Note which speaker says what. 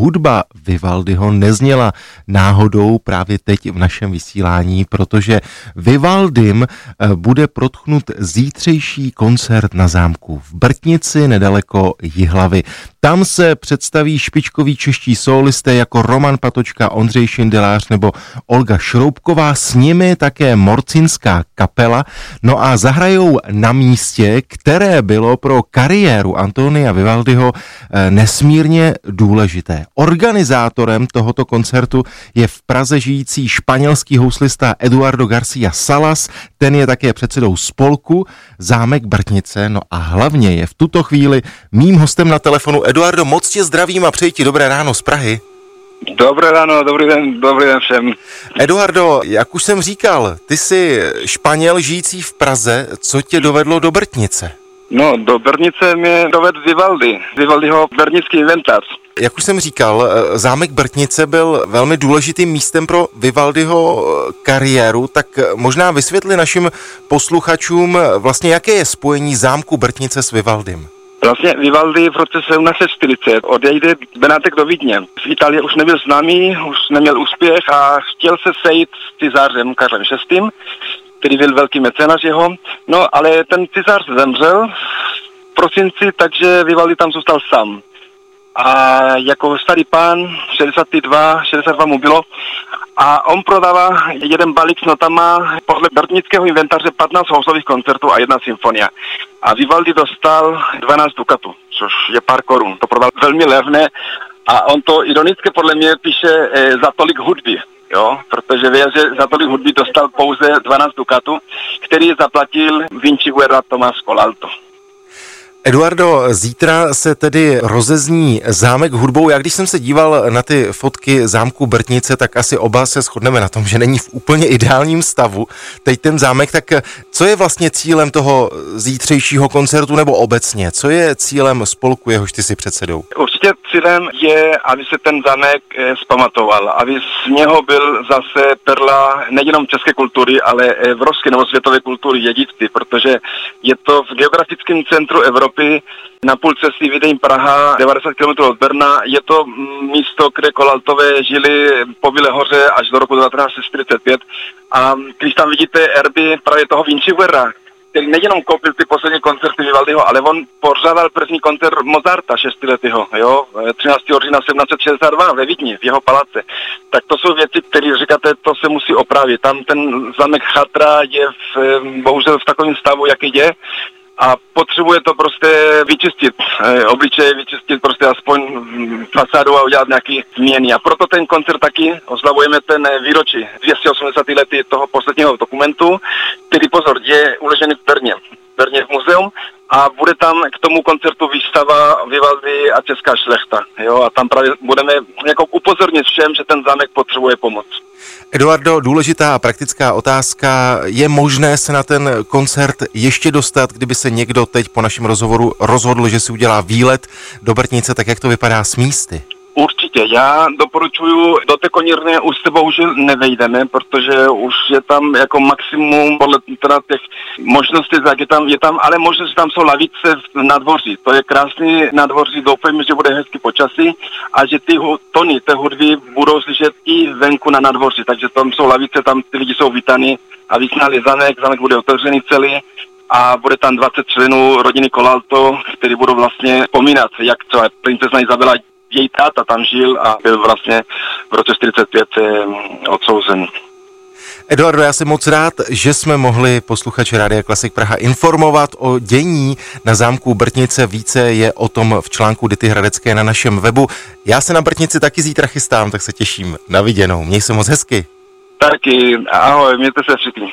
Speaker 1: hudba Vivaldiho nezněla náhodou právě teď v našem vysílání, protože Vivaldym eh, bude protchnut zítřejší koncert na zámku v Brtnici nedaleko Jihlavy. Tam se představí špičkoví čeští solisté jako Roman Patočka, Ondřej Šindelář nebo Olga Šroubková, s nimi také morcinská kapela, no a zahrajou na místě, které bylo pro kariéru Antonia Vivaldiho eh, nesmírně důležité. Organizátorem tohoto koncertu je v Praze žijící španělský houslista Eduardo Garcia Salas, ten je také předsedou spolku Zámek Brtnice, no a hlavně je v tuto chvíli mým hostem na telefonu Eduardo, moc tě zdravím a přeji ti dobré ráno z Prahy.
Speaker 2: Dobré ráno, dobrý den, dobrý den všem.
Speaker 1: Eduardo, jak už jsem říkal, ty jsi Španěl žijící v Praze, co tě dovedlo do Brtnice?
Speaker 2: No, do Brnice mě dovedl Vivaldi, Vivaldiho brnický inventář.
Speaker 1: Jak už jsem říkal, zámek Brtnice byl velmi důležitým místem pro Vivaldiho kariéru, tak možná vysvětli našim posluchačům vlastně, jaké je spojení zámku Brtnice s Vivaldym.
Speaker 2: Vlastně Vivaldi v roce 1740 odejde Benátek do Vídně. V Itálii už nebyl známý, už neměl úspěch a chtěl se sejít s cizářem Karlem VI, který byl velký mecenář jeho. No, ale ten cizář zemřel v prosinci, takže Vivaldi tam zůstal sám. A jako starý pán, 62, 62 mu bylo, a on prodává jeden balík s notama podle brtnického inventáře 15 houslových koncertů a jedna symfonia. A Vivaldi dostal 12 dukatů, což je pár korun. To prodal velmi levné a on to ironicky podle mě píše e, za tolik hudby. Jo, protože ví, že za tolik hudby dostal pouze 12 dukatů, který zaplatil Vinci Guerra Tomás Colalto.
Speaker 1: Eduardo, zítra se tedy rozezní zámek hudbou. Já když jsem se díval na ty fotky zámku Brtnice, tak asi oba se shodneme na tom, že není v úplně ideálním stavu. Teď ten zámek, tak co je vlastně cílem toho zítřejšího koncertu nebo obecně? Co je cílem spolku, jehož ty si předsedou?
Speaker 2: Určitě cílem je, aby se ten zámek eh, zpamatoval, aby z něho byl zase perla nejenom české kultury, ale evropské nebo světové kultury dědictví, protože je to v geografickém centru Evropy Evropy, na půl cesty Vídeň Praha, 90 km od Berna. Je to místo, kde Kolaltové žili po Bílé hoře až do roku 1945. A když tam vidíte erby právě toho Vinci Guerra, který nejenom koupil ty poslední koncerty Vivaldiho, ale on pořádal první koncert Mozarta šestiletého, jo, 13. října 1762 ve Vídni, v jeho paláce. Tak to jsou věci, které říkáte, to se musí opravit. Tam ten zámek Chatra je v, bohužel v takovém stavu, jaký je a potřebuje to prostě vyčistit, eh, obličej vyčistit prostě aspoň fasádu a udělat nějaký změny. A proto ten koncert taky oslavujeme ten výročí 280 lety toho posledního dokumentu, který pozor, je uložený v Brně. Brně v muzeum a bude tam k tomu koncertu výstava Vivaldi a Česká šlechta. Jo? A tam právě budeme jako upozornit všem, že ten zámek potřebuje pomoc.
Speaker 1: Eduardo, důležitá a praktická otázka. Je možné se na ten koncert ještě dostat, kdyby se někdo teď po našem rozhovoru rozhodl, že si udělá výlet do Brtnice, tak jak to vypadá s místy?
Speaker 2: Určitě, já doporučuju, do té konírny už se bohužel nevejdeme, protože už je tam jako maximum podle teda těch možností, jak je tam, je tam, ale možná, že tam jsou lavice na dvoří. To je krásný na dvoří, doufám, že bude hezky počasí a že ty tony té hudby budou slyšet i venku na nadvoří, takže tam jsou lavice, tam ty lidi jsou vítaní a vyznali zamek, zamek bude otevřený celý a bude tam 20 členů rodiny Kolalto, kteří budou vlastně vzpomínat, jak třeba princezna Izabela její táta tam žil a byl vlastně v roce 45 odsouzen.
Speaker 1: Eduardo, já jsem moc rád, že jsme mohli posluchače Rádia Klasik Praha informovat o dění na zámku Brtnice. Více je o tom v článku Dity Hradecké na našem webu. Já se na Brtnici taky zítra chystám, tak se těším. Na viděnou. Měj se moc hezky.
Speaker 2: Taky. Ahoj, mějte se všichni.